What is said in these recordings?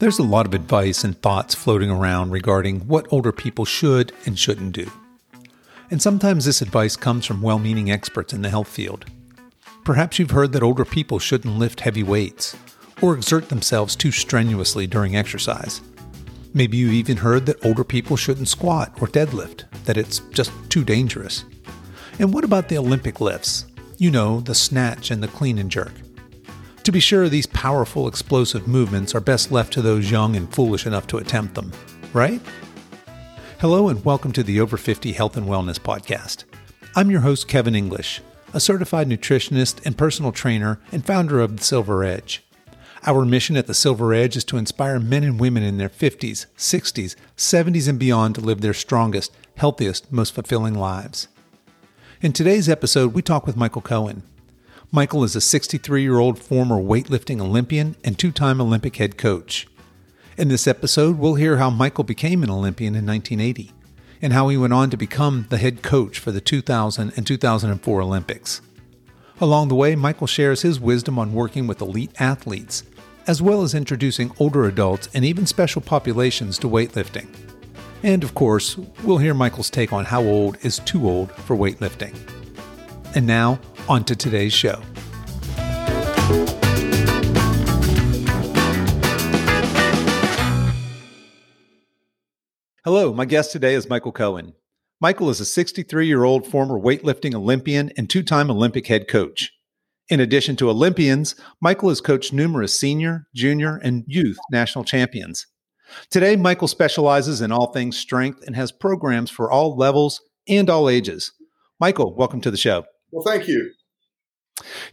There's a lot of advice and thoughts floating around regarding what older people should and shouldn't do. And sometimes this advice comes from well meaning experts in the health field. Perhaps you've heard that older people shouldn't lift heavy weights or exert themselves too strenuously during exercise. Maybe you've even heard that older people shouldn't squat or deadlift, that it's just too dangerous. And what about the Olympic lifts? You know, the snatch and the clean and jerk. To be sure, these powerful, explosive movements are best left to those young and foolish enough to attempt them, right? Hello, and welcome to the Over 50 Health and Wellness Podcast. I'm your host, Kevin English, a certified nutritionist and personal trainer and founder of The Silver Edge. Our mission at The Silver Edge is to inspire men and women in their 50s, 60s, 70s, and beyond to live their strongest, healthiest, most fulfilling lives. In today's episode, we talk with Michael Cohen. Michael is a 63 year old former weightlifting Olympian and two time Olympic head coach. In this episode, we'll hear how Michael became an Olympian in 1980 and how he went on to become the head coach for the 2000 and 2004 Olympics. Along the way, Michael shares his wisdom on working with elite athletes, as well as introducing older adults and even special populations to weightlifting. And of course, we'll hear Michael's take on how old is too old for weightlifting. And now, on to today's show. Hello, my guest today is Michael Cohen. Michael is a 63 year old former weightlifting Olympian and two time Olympic head coach. In addition to Olympians, Michael has coached numerous senior, junior, and youth national champions. Today, Michael specializes in all things strength and has programs for all levels and all ages. Michael, welcome to the show. Well, thank you.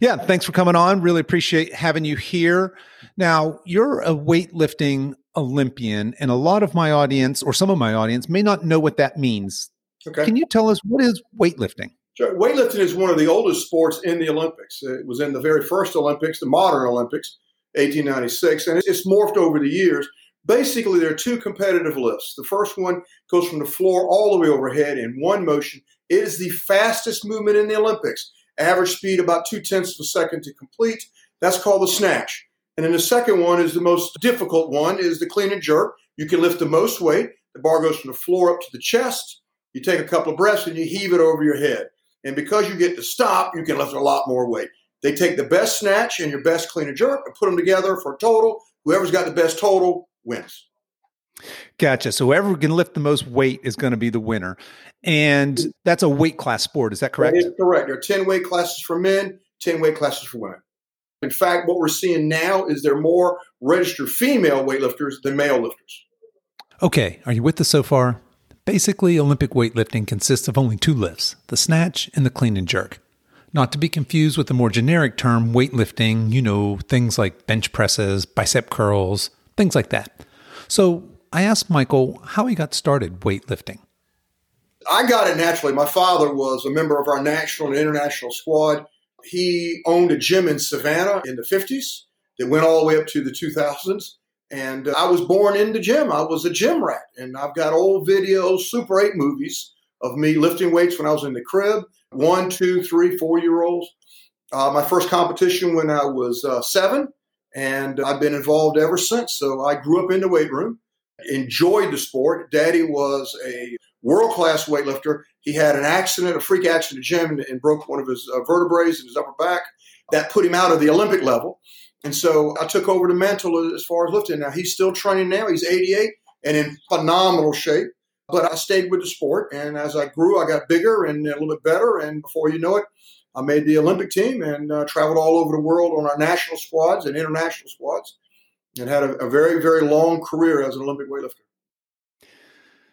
Yeah, thanks for coming on. Really appreciate having you here. Now, you're a weightlifting Olympian, and a lot of my audience, or some of my audience, may not know what that means. Okay. Can you tell us what is weightlifting? Sure. Weightlifting is one of the oldest sports in the Olympics. It was in the very first Olympics, the modern Olympics, 1896, and it's morphed over the years. Basically, there are two competitive lifts. The first one goes from the floor all the way overhead in one motion. It is the fastest movement in the Olympics average speed about two tenths of a second to complete. That's called the snatch. And then the second one is the most difficult one is the clean and jerk. You can lift the most weight. The bar goes from the floor up to the chest. You take a couple of breaths and you heave it over your head. And because you get to stop, you can lift a lot more weight. They take the best snatch and your best clean and jerk and put them together for a total. Whoever's got the best total wins. Gotcha. So whoever can lift the most weight is going to be the winner. And that's a weight class sport. Is that correct? That is correct. There are 10 weight classes for men, 10 weight classes for women. In fact, what we're seeing now is there are more registered female weightlifters than male lifters. Okay. Are you with us so far? Basically, Olympic weightlifting consists of only two lifts the snatch and the clean and jerk. Not to be confused with the more generic term weightlifting, you know, things like bench presses, bicep curls, things like that. So, I asked Michael how he got started weightlifting. I got it naturally. My father was a member of our national and international squad. He owned a gym in Savannah in the 50s that went all the way up to the 2000s. And I was born in the gym. I was a gym rat. And I've got old videos, Super 8 movies of me lifting weights when I was in the crib one, two, three, four year olds. Uh, my first competition when I was uh, seven, and I've been involved ever since. So I grew up in the weight room enjoyed the sport. Daddy was a world class weightlifter. He had an accident, a freak accident at the gym, and, broke one of his uh, vertebrae in his upper back. That put him out of the Olympic level. And so I took over the mantle as far as lifting. Now he's still training now. He's 88 and in phenomenal shape. But I stayed with the sport. And as I grew, I got bigger and a little bit better. And before you know it, I made the Olympic team and uh, traveled all over the world on our national squads and international squads and had a, a very, very long career as an Olympic weightlifter.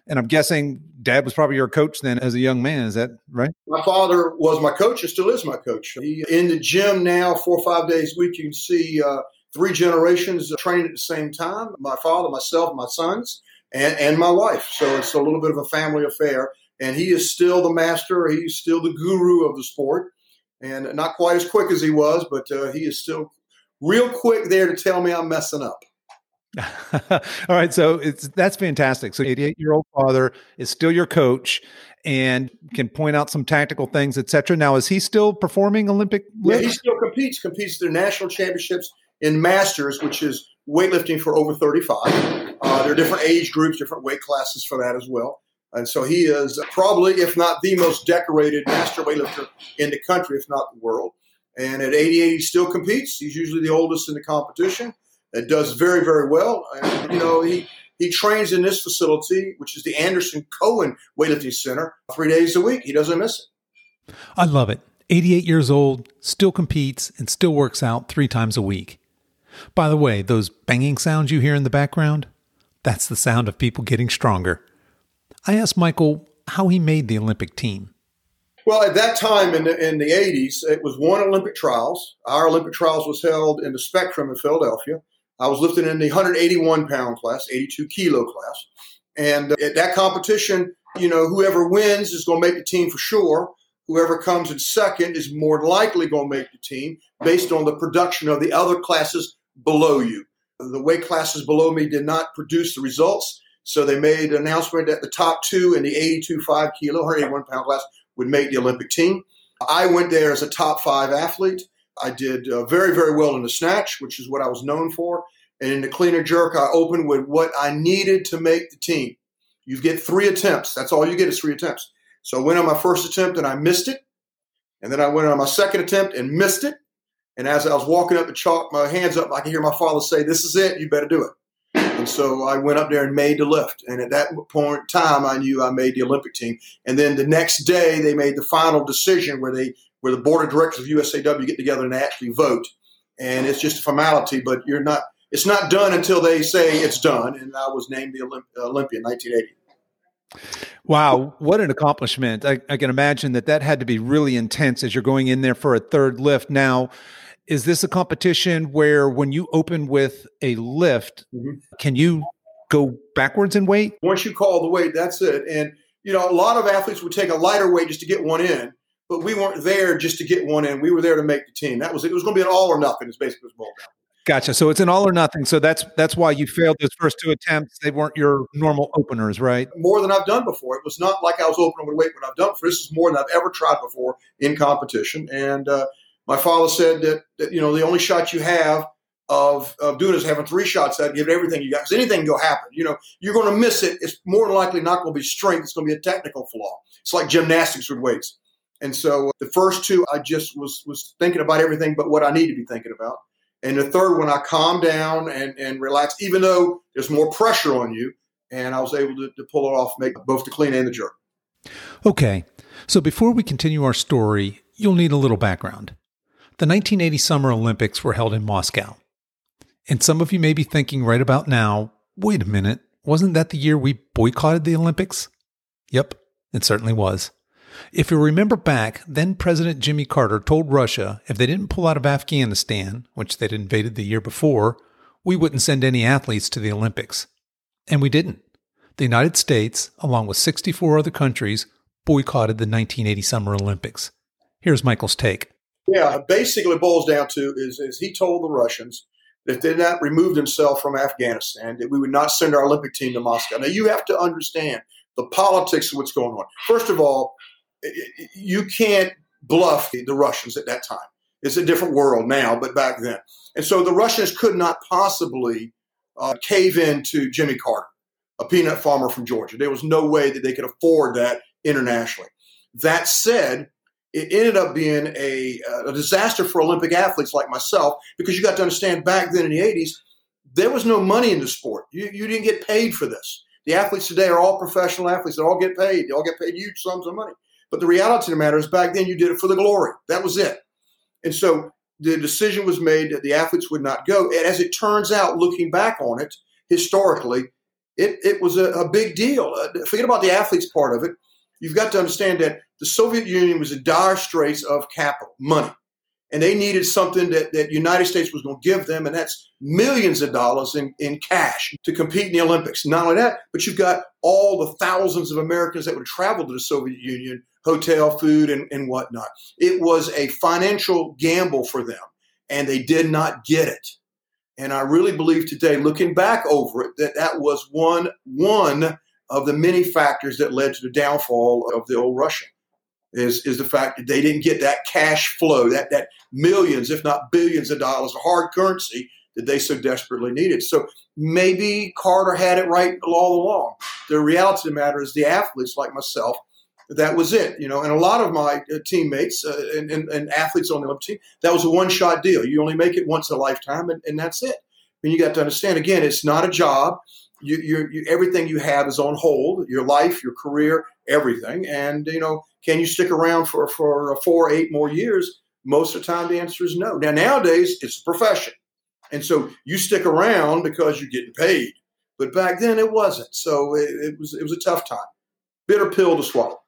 And I'm guessing dad was probably your coach then as a young man. Is that right? My father was my coach and still is my coach. He, in the gym now, four or five days a week, you can see uh, three generations training at the same time my father, myself, my sons, and, and my wife. So it's a little bit of a family affair. And he is still the master, he's still the guru of the sport. And not quite as quick as he was, but uh, he is still real quick there to tell me I'm messing up. All right, so it's that's fantastic. So, 88 year old father is still your coach and can point out some tactical things, etc. Now, is he still performing Olympic? Yeah, he still competes. Competes their national championships in masters, which is weightlifting for over 35. Uh, there are different age groups, different weight classes for that as well. And so he is probably, if not the most decorated master weightlifter in the country, if not the world. And at 88, he still competes. He's usually the oldest in the competition. It does very, very well. And, you know, he, he trains in this facility, which is the Anderson Cohen Weightlifting Center, three days a week. He doesn't miss it. I love it. 88 years old, still competes, and still works out three times a week. By the way, those banging sounds you hear in the background, that's the sound of people getting stronger. I asked Michael how he made the Olympic team. Well, at that time in the, in the 80s, it was one Olympic trials. Our Olympic trials was held in the Spectrum in Philadelphia. I was lifting in the 181 pound class, 82 kilo class. And uh, at that competition, you know, whoever wins is going to make the team for sure. Whoever comes in second is more likely going to make the team based on the production of the other classes below you. The weight classes below me did not produce the results. So they made an announcement that the top two in the 82 5 kilo, 181 pound class would make the Olympic team. I went there as a top five athlete. I did uh, very, very well in the snatch, which is what I was known for. And in the clean and jerk, I opened with what I needed to make the team. You get three attempts. That's all you get is three attempts. So I went on my first attempt and I missed it. And then I went on my second attempt and missed it. And as I was walking up the chalk, my hands up, I could hear my father say, This is it. You better do it. And so I went up there and made the lift. And at that point in time, I knew I made the Olympic team. And then the next day, they made the final decision where they where the board of directors of USAW get together and actually vote. And it's just a formality, but you're not. It's not done until they say it's done. And I was named the Olymp- uh, Olympian 1980. Wow, what an accomplishment! I, I, can imagine that that had to be really intense as you're going in there for a third lift. Now, is this a competition where when you open with a lift, mm-hmm. can you go backwards in weight? Once you call the weight, that's it. And you know, a lot of athletes would take a lighter weight just to get one in, but we weren't there just to get one in. We were there to make the team. That was it. Was going to be an all or nothing. It's basically what boiled down. Gotcha. So it's an all or nothing. So that's that's why you failed those first two attempts. They weren't your normal openers, right? More than I've done before. It was not like I was opening with weight what I've done before. This is more than I've ever tried before in competition. And uh, my father said that, that you know the only shot you have of, of doing is having three shots at give it everything you got because anything can go happen. You know, you're going to miss it. It's more likely not going to be strength. It's going to be a technical flaw. It's like gymnastics with weights. And so uh, the first two, I just was was thinking about everything but what I need to be thinking about. And the third one, I calmed down and, and relaxed, even though there's more pressure on you. And I was able to, to pull it off, make both the clean and the jerk. Okay. So before we continue our story, you'll need a little background. The 1980 Summer Olympics were held in Moscow. And some of you may be thinking right about now, wait a minute, wasn't that the year we boycotted the Olympics? Yep, it certainly was. If you remember back, then President Jimmy Carter told Russia if they didn't pull out of Afghanistan, which they'd invaded the year before, we wouldn't send any athletes to the Olympics. And we didn't. The United States, along with 64 other countries, boycotted the 1980 Summer Olympics. Here's Michael's take. Yeah, basically boils down to is, is he told the Russians that they did not remove themselves from Afghanistan, that we would not send our Olympic team to Moscow. Now you have to understand the politics of what's going on. First of all, you can't bluff the Russians at that time. It's a different world now, but back then. And so the Russians could not possibly uh, cave in to Jimmy Carter, a peanut farmer from Georgia. There was no way that they could afford that internationally. That said, it ended up being a, a, disaster for Olympic athletes like myself because you got to understand back then in the 80s, there was no money in the sport. You, you didn't get paid for this. The athletes today are all professional athletes. They all get paid. They all get paid huge sums of money. But the reality of the matter is back then you did it for the glory. That was it. And so the decision was made that the athletes would not go. And as it turns out, looking back on it historically, it, it was a, a big deal. Uh, forget about the athletes part of it you've got to understand that the Soviet Union was in dire straits of capital, money. And they needed something that the United States was going to give them, and that's millions of dollars in, in cash to compete in the Olympics. Not only that, but you've got all the thousands of Americans that would travel to the Soviet Union, hotel, food, and, and whatnot. It was a financial gamble for them, and they did not get it. And I really believe today, looking back over it, that that was one one of the many factors that led to the downfall of the old Russian is, is the fact that they didn't get that cash flow, that, that millions, if not billions of dollars of hard currency that they so desperately needed. So maybe Carter had it right all along. The reality of the matter is the athletes like myself, that was it, you know. And a lot of my uh, teammates uh, and, and, and, athletes on the Olympic team, that was a one-shot deal. You only make it once in a lifetime, and, and that's it. And you got to understand again, it's not a job. You, you, you, everything you have is on hold. Your life, your career, everything. And you know, can you stick around for for four, eight more years? Most of the time, the answer is no. Now, nowadays, it's a profession. And so you stick around because you're getting paid. But back then, it wasn't. So it, it was, it was a tough time. Bitter pill to swallow.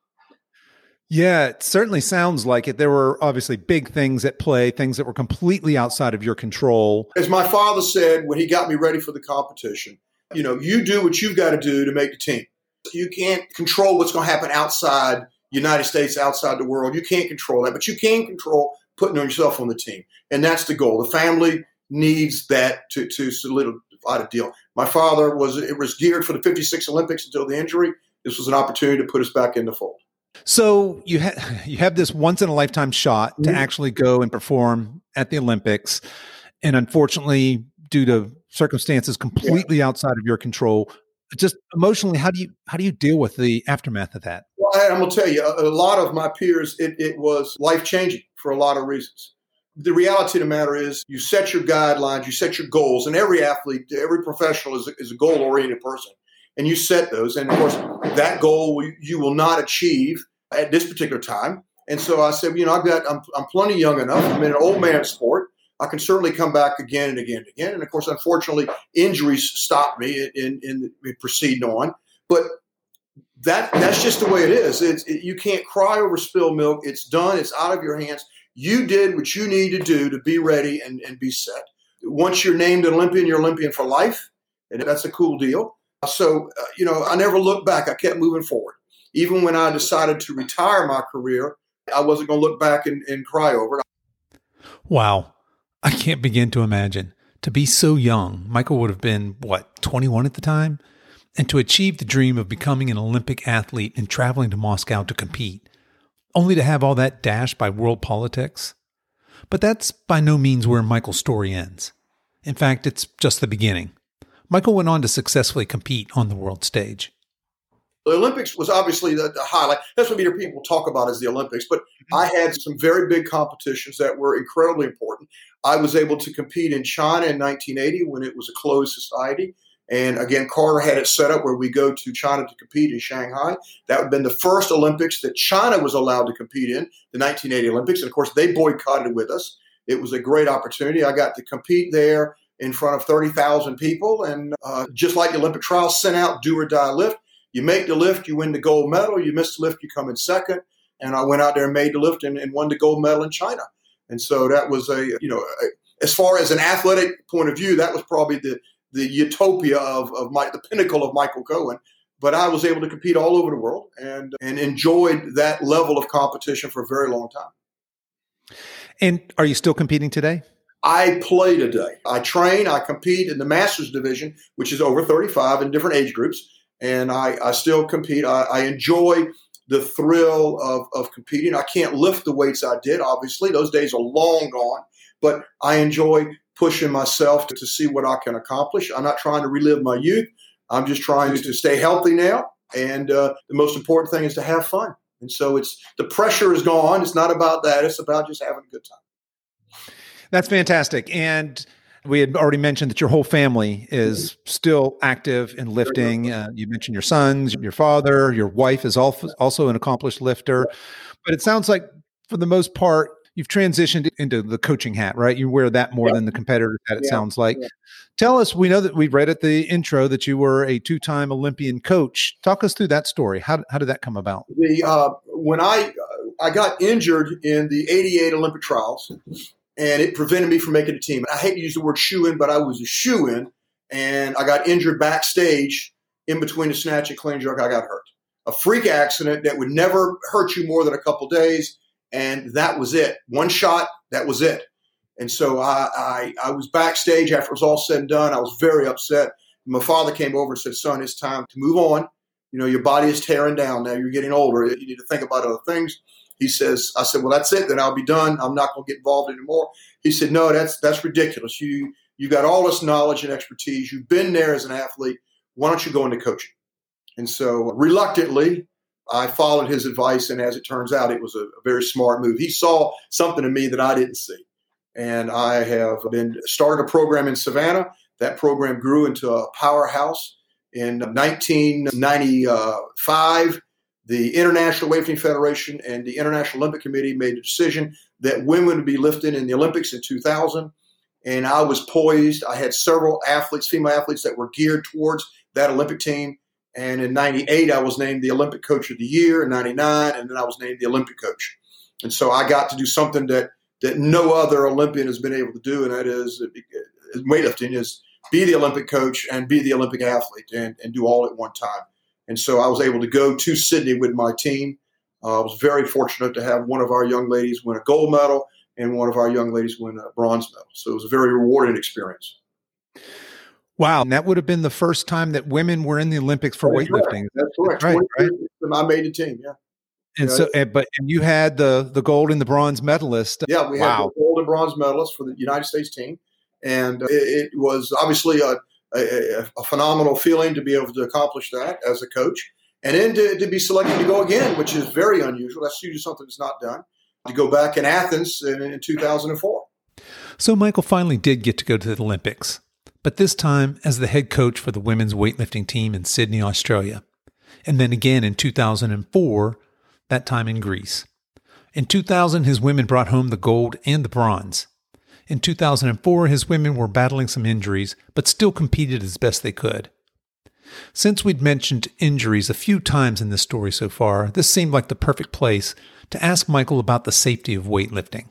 Yeah, it certainly sounds like it. There were obviously big things at play, things that were completely outside of your control. As my father said when he got me ready for the competition, you know, you do what you've got to do to make the team. You can't control what's going to happen outside United States, outside the world. You can't control that, but you can control putting yourself on the team. And that's the goal. The family needs that to, to solidify the deal. My father was, it was geared for the 56 Olympics until the injury. This was an opportunity to put us back in the fold. So you ha- you have this once in a lifetime shot to mm-hmm. actually go and perform at the Olympics, and unfortunately, due to circumstances completely yeah. outside of your control, just emotionally, how do you how do you deal with the aftermath of that? Well, I, am gonna tell you, a, a, lot of my peers, it, it was life changing for a lot of reasons. The reality of the matter is, you set your guidelines, you set your goals, and every athlete, every professional is a, is a goal oriented person and you set those. And of course, that goal you will not achieve at this particular time. And so I said, you know, I've got, I'm, I'm plenty young enough. I'm in an old man sport. I can certainly come back again and again and again. And of course, unfortunately, injuries stopped me in, in, in proceeding on. But that that's just the way it is. It, you can't cry over spilled milk. It's done. It's out of your hands. You did what you need to do to be ready and, and be set. Once you're named an Olympian, you're Olympian for life. And that's a cool deal. So, uh, you know, I never looked back. I kept moving forward. Even when I decided to retire my career, I wasn't going to look back and, and cry over it. Wow. I can't begin to imagine. To be so young, Michael would have been, what, 21 at the time? And to achieve the dream of becoming an Olympic athlete and traveling to Moscow to compete, only to have all that dashed by world politics. But that's by no means where Michael's story ends. In fact, it's just the beginning. Michael went on to successfully compete on the world stage. The Olympics was obviously the, the highlight. That's what people talk about as the Olympics. But mm-hmm. I had some very big competitions that were incredibly important. I was able to compete in China in 1980 when it was a closed society. And again, Carter had it set up where we go to China to compete in Shanghai. That would have been the first Olympics that China was allowed to compete in, the 1980 Olympics. And of course, they boycotted with us. It was a great opportunity. I got to compete there in front of 30,000 people. And uh, just like the Olympic trials, sent out do or die lift. You make the lift, you win the gold medal. You miss the lift, you come in second. And I went out there and made the lift and, and won the gold medal in China. And so that was a, you know, a, as far as an athletic point of view, that was probably the, the utopia of, of my, the pinnacle of Michael Cohen. But I was able to compete all over the world and, and enjoyed that level of competition for a very long time. And are you still competing today? I play today. I train, I compete in the Masters division, which is over 35 in different age groups. And I, I still compete. I, I enjoy the thrill of, of competing. I can't lift the weights I did, obviously. Those days are long gone. But I enjoy pushing myself to, to see what I can accomplish. I'm not trying to relive my youth. I'm just trying to stay healthy now. And uh, the most important thing is to have fun. And so it's the pressure is gone. It's not about that. It's about just having a good time. That's fantastic. And we had already mentioned that your whole family is still active in lifting. Uh, you mentioned your sons, your father, your wife is also an accomplished lifter. But it sounds like, for the most part, you've transitioned into the coaching hat, right? You wear that more than the competitor hat, it yeah. sounds like. Yeah. Tell us, we know that we read at the intro that you were a two time Olympian coach. Talk us through that story. How, how did that come about? The, uh, when I, I got injured in the 88 Olympic trials, and it prevented me from making a team. I hate to use the word shoe in, but I was a shoe in, and I got injured backstage in between the snatch and clean jerk. I got hurt. A freak accident that would never hurt you more than a couple days, and that was it. One shot, that was it. And so I, I, I was backstage after it was all said and done. I was very upset. My father came over and said, "Son, it's time to move on. You know, your body is tearing down now. You're getting older. You need to think about other things." He says, I said, well, that's it. Then I'll be done. I'm not going to get involved anymore. He said, no, that's that's ridiculous. You You've got all this knowledge and expertise. You've been there as an athlete. Why don't you go into coaching? And so, reluctantly, I followed his advice. And as it turns out, it was a, a very smart move. He saw something in me that I didn't see. And I have been started a program in Savannah. That program grew into a powerhouse. In 1995, the International Weightlifting Federation and the International Olympic Committee made a decision that women would be lifting in the Olympics in 2000. And I was poised. I had several athletes, female athletes, that were geared towards that Olympic team. And in 98, I was named the Olympic Coach of the Year. In 99, and then I was named the Olympic Coach. And so I got to do something that, that no other Olympian has been able to do, and that is uh, uh, weightlifting is be the Olympic coach and be the Olympic athlete and, and do all at one time. And so I was able to go to Sydney with my team. Uh, I was very fortunate to have one of our young ladies win a gold medal and one of our young ladies win a bronze medal. So it was a very rewarding experience. Wow, and that would have been the first time that women were in the Olympics for That's weightlifting. Right. That's correct. Right, right. I made the team. Yeah. And yeah. so, and, but and you had the the gold and the bronze medalist. Yeah, we wow. had the gold and bronze medalist for the United States team, and it, it was obviously a a, a, phenomenal feeling to be able to accomplish that as a coach. And then to, to be selected to go again, which is very unusual. That's usually something that's not done. To go back in Athens in, in 2004. So Michael finally did get to go to the Olympics, but this time as the head coach for the women's weightlifting team in Sydney, Australia. And then again in 2004, that time in Greece. In 2000, his women brought home the gold and the bronze. In 2004, his women were battling some injuries, but still competed as best they could. Since we'd mentioned injuries a few times in this story so far, this seemed like the perfect place to ask Michael about the safety of weightlifting.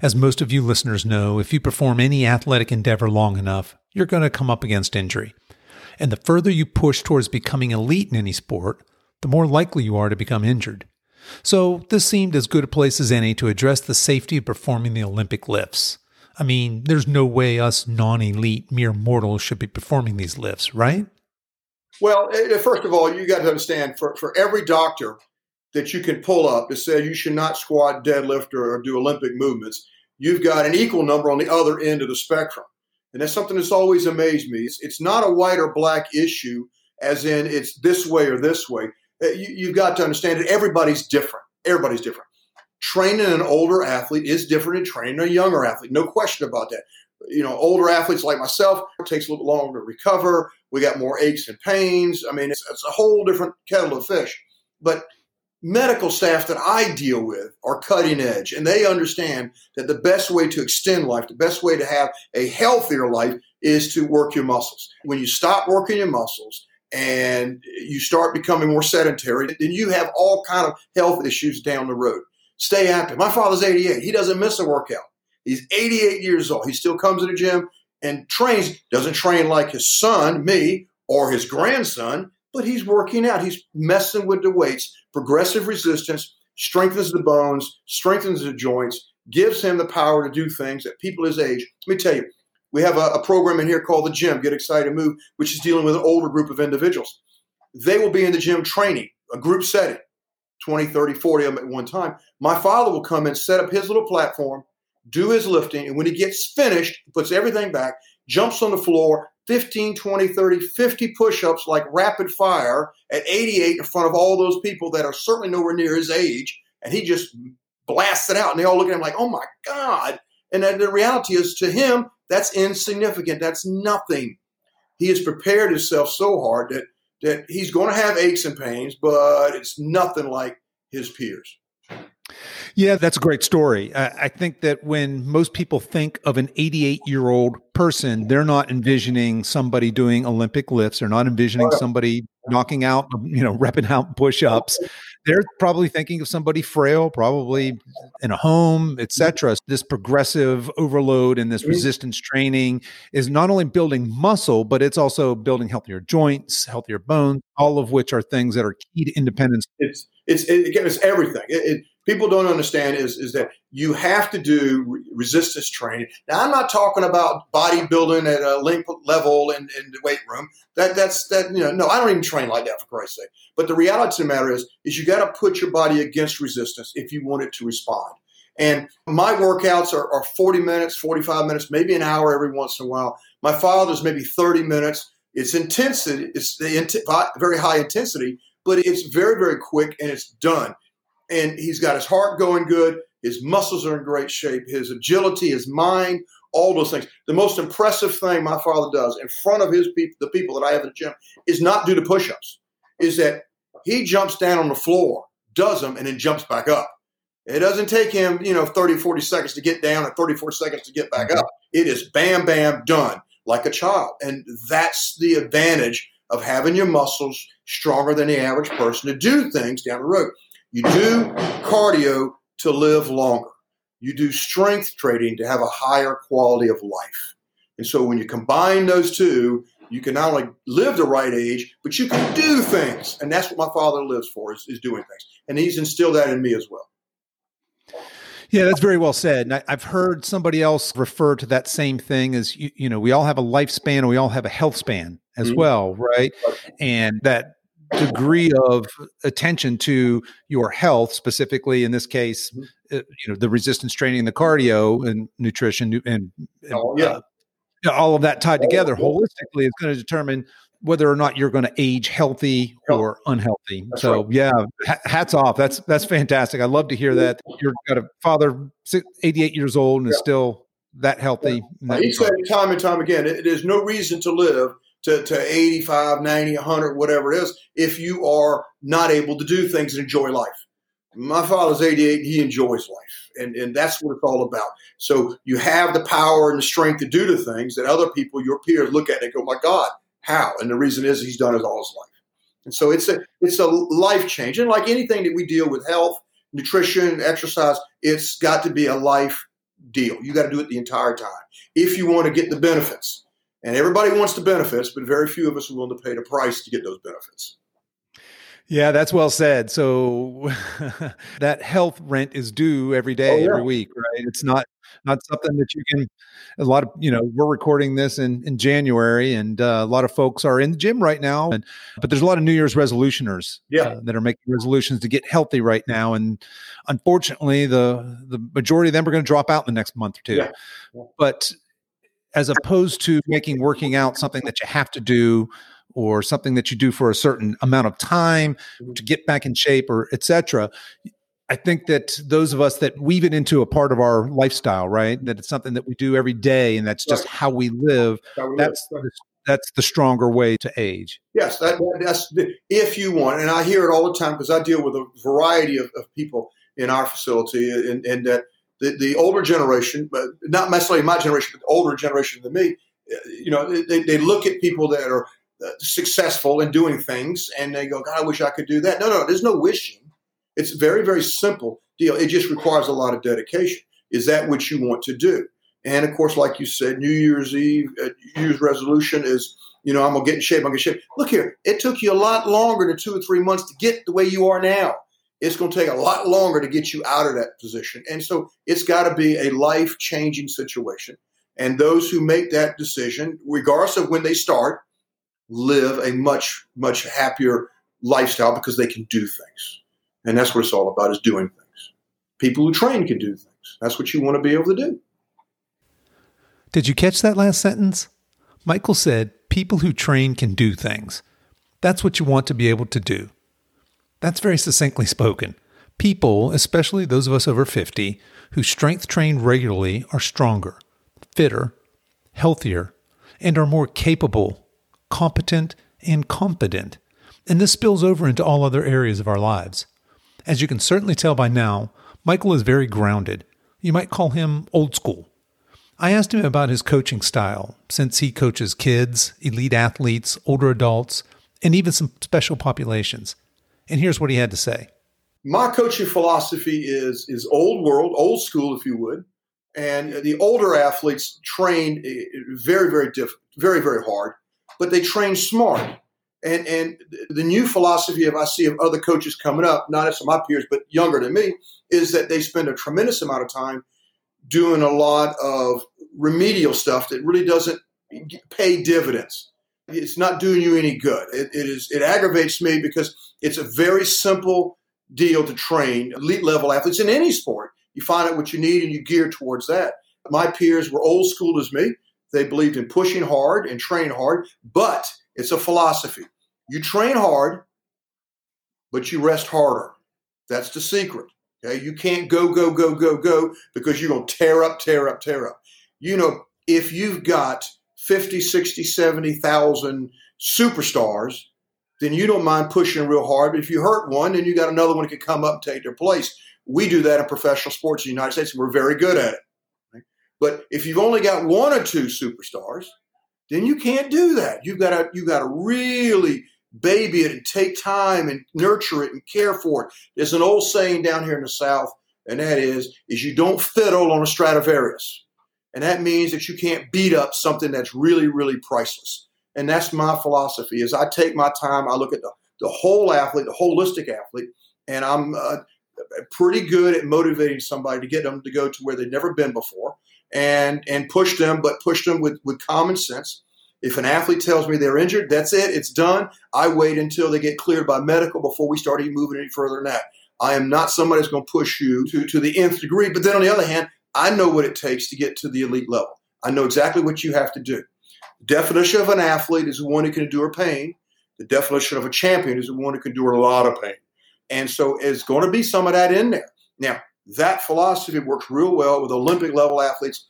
As most of you listeners know, if you perform any athletic endeavor long enough, you're going to come up against injury. And the further you push towards becoming elite in any sport, the more likely you are to become injured. So, this seemed as good a place as any to address the safety of performing the Olympic lifts. I mean, there's no way us non elite mere mortals should be performing these lifts, right? Well, eh, eh, first of all, you got to understand for, for every doctor that you can pull up that says you should not squat, deadlift, or, or do Olympic movements, you've got an equal number on the other end of the spectrum. And that's something that's always amazed me. It's, it's not a white or black issue, as in it's this way or this way. Eh, you, you've got to understand that everybody's different. Everybody's different training an older athlete is different than training a younger athlete. No question about that. You know, older athletes like myself, it takes a little longer to recover. We got more aches and pains. I mean, it's, it's a whole different kettle of fish. But medical staff that I deal with are cutting edge and they understand that the best way to extend life, the best way to have a healthier life is to work your muscles. When you stop working your muscles and you start becoming more sedentary, then you have all kind of health issues down the road. Stay active. My father's 88. He doesn't miss a workout. He's 88 years old. He still comes to the gym and trains. Doesn't train like his son, me, or his grandson, but he's working out. He's messing with the weights. Progressive resistance strengthens the bones, strengthens the joints, gives him the power to do things that people his age. Let me tell you, we have a, a program in here called the Gym, Get Excited Move, which is dealing with an older group of individuals. They will be in the gym training, a group setting. 20, 30, 40 of them at one time. My father will come and set up his little platform, do his lifting, and when he gets finished, puts everything back, jumps on the floor, 15, 20, 30, 50 push ups like rapid fire at 88 in front of all those people that are certainly nowhere near his age. And he just blasts it out. And they all look at him like, oh my God. And the reality is to him, that's insignificant. That's nothing. He has prepared himself so hard that that he's going to have aches and pains, but it's nothing like his peers. Yeah, that's a great story. I, think that when most people think of an 88 year old person, they're not envisioning somebody doing Olympic lifts. They're not envisioning somebody knocking out, you know, repping out push ups. They're probably thinking of somebody frail, probably in a home, etc. This progressive overload and this mm-hmm. resistance training is not only building muscle, but it's also building healthier joints, healthier bones, all of which are things that are key to independence. It's it's it, it's everything. It, it, people don't understand is, is that you have to do re- resistance training. Now, I'm not talking about bodybuilding at a link level in, in the weight room. That that's that you know no, I don't even train like that for Christ's sake. But the reality of the matter is is you got to put your body against resistance if you want it to respond. And my workouts are, are 40 minutes, 45 minutes, maybe an hour every once in a while. My father's maybe 30 minutes. It's intensity, it's the int- very high intensity, but it's very, very quick and it's done. And he's got his heart going good. His muscles are in great shape. His agility, his mind, all those things. The most impressive thing my father does in front of his people, the people that I have in the gym, is not do the push-ups. Is that he jumps down on the floor, does them, and then jumps back up. It doesn't take him, you know, 30, 40 seconds to get down and 34 seconds to get back up. It is bam, bam, done like a child. And that's the advantage of having your muscles stronger than the average person to do things down the road. You do cardio to live longer. You do strength training to have a higher quality of life. And so when you combine those two, you can not only live the right age, but you can do things. And that's what my father lives for, is, is doing things. And he's instilled that in me as well. Yeah, that's very well said. And I, have heard somebody else refer to that same thing as you, you, know, we all have a lifespan and we all have a health span as mm-hmm. well, right? And that degree of attention to your health, specifically in this case, mm-hmm. uh, you know, the resistance training, the cardio, and nutrition, and, and oh, yeah. Uh, all of that tied together holistically is going to determine whether or not you're going to age healthy or unhealthy. That's so right. yeah, hats off. That's that's fantastic. I love to hear that you've got a father, 88 years old, and yeah. is still that healthy. Yeah. He said time and time again, there's no reason to live to, to 85, 90, 100, whatever it is, if you are not able to do things and enjoy life. My father's 88, he enjoys life. And, and that's what it's all about. So you have the power and the strength to do the things that other people, your peers, look at and go, my God, how? And the reason is he's done it all his life. And so it's a it's a life change. And like anything that we deal with health, nutrition, exercise, it's got to be a life deal. You got to do it the entire time if you want to get the benefits. And everybody wants the benefits, but very few of us are willing to pay the price to get those benefits. Yeah, that's well said. So that health rent is due every day, oh, yeah. every week, right? It's not not something that you can. A lot of you know, we're recording this in in January, and uh, a lot of folks are in the gym right now. And but there's a lot of New Year's resolutioners, yeah. Uh, that are making resolutions to get healthy right now. And unfortunately, the the majority of them are going to drop out in the next month or two. Yeah. But as opposed to making working out something that you have to do or something that you do for a certain amount of time mm-hmm. to get back in shape or etc i think that those of us that weave it into a part of our lifestyle right that it's something that we do every day and that's just right. how we live how we that's live. that's the stronger way to age yes that, that's the, if you want and i hear it all the time because i deal with a variety of, of people in our facility and, and that the, the older generation but not necessarily my generation but the older generation than me you know they, they look at people that are uh, successful in doing things and they go, God, I wish I could do that. No, no, there's no wishing. It's very, very simple deal. It just requires a lot of dedication. Is that what you want to do? And of course, like you said, New Year's Eve, uh, New Year's resolution is, you know, I'm gonna get in shape. I'm gonna get in shape. Look here, it took you a lot longer than two or three months to get the way you are now. It's gonna take a lot longer to get you out of that position. And so it's got to be a life changing situation. And those who make that decision, regardless of when they start, live a much, much happier lifestyle because they can do things. And that's what it's all about is doing things. People who train can do things. That's what you want to be able to do. Did you catch that last sentence? Michael said, People who train can do things. That's what you want to be able to do. That's very succinctly spoken. People, especially those of us over 50, who strength train regularly are stronger, fitter, healthier, and are more capable competent, and confident. And this spills over into all other areas of our lives. As you can certainly tell by now, Michael is very grounded. You might call him old school. I asked him about his coaching style, since he coaches kids, elite athletes, older adults, and even some special populations. And here's what he had to say. My coaching philosophy is, is old world, old school, if you would. And the older athletes train eh, very, very diff- very, very hard but they train smart. And and the new philosophy of I see of other coaches coming up, not as my peers, but younger than me, is that they spend a tremendous amount of time doing a lot of remedial stuff that really doesn't pay dividends. It's not doing you any good. It, it is it aggravates me because it's a very simple deal to train elite level athletes in any sport. you find out what you need and you gear towards that. My peers were old school as me. They believed in pushing hard and training hard, but it's a philosophy. You train hard, but you rest harder. That's the secret. Okay, you can't go, go, go, go, go because you're going to tear up, tear up, tear up. You know, if you've got 50, 60, 70,000 superstars, then you don't mind pushing real hard. But if you hurt one, then you got another one that can come up and take their place. We do that in professional sports in the United States, and we're very good at it. Right? But if you've only got one or two superstars, then you can't do that. You've got to you got to really baby it and take time and nurture it and care for it. There's an old saying down here in the South, and that is, is you don't fiddle on a Stradivarius. And that means that you can't beat up something that's really, really priceless. And that's my philosophy is I take my time, I look at the, the whole athlete, the holistic athlete, and I'm uh, pretty good at motivating somebody to get them to go to where they've never been before and and push them, but push them with, with common sense if an athlete tells me they're injured, that's it. It's done. I wait until they get cleared by medical before we start even moving any further than that. I am not somebody that's going to push you to, to the nth degree. But then on the other hand, I know what it takes to get to the elite level. I know exactly what you have to do. The definition of an athlete is one who can endure pain. The definition of a champion is one who can endure a lot of pain. And so it's going to be some of that in there. Now, that philosophy works real well with Olympic level athletes,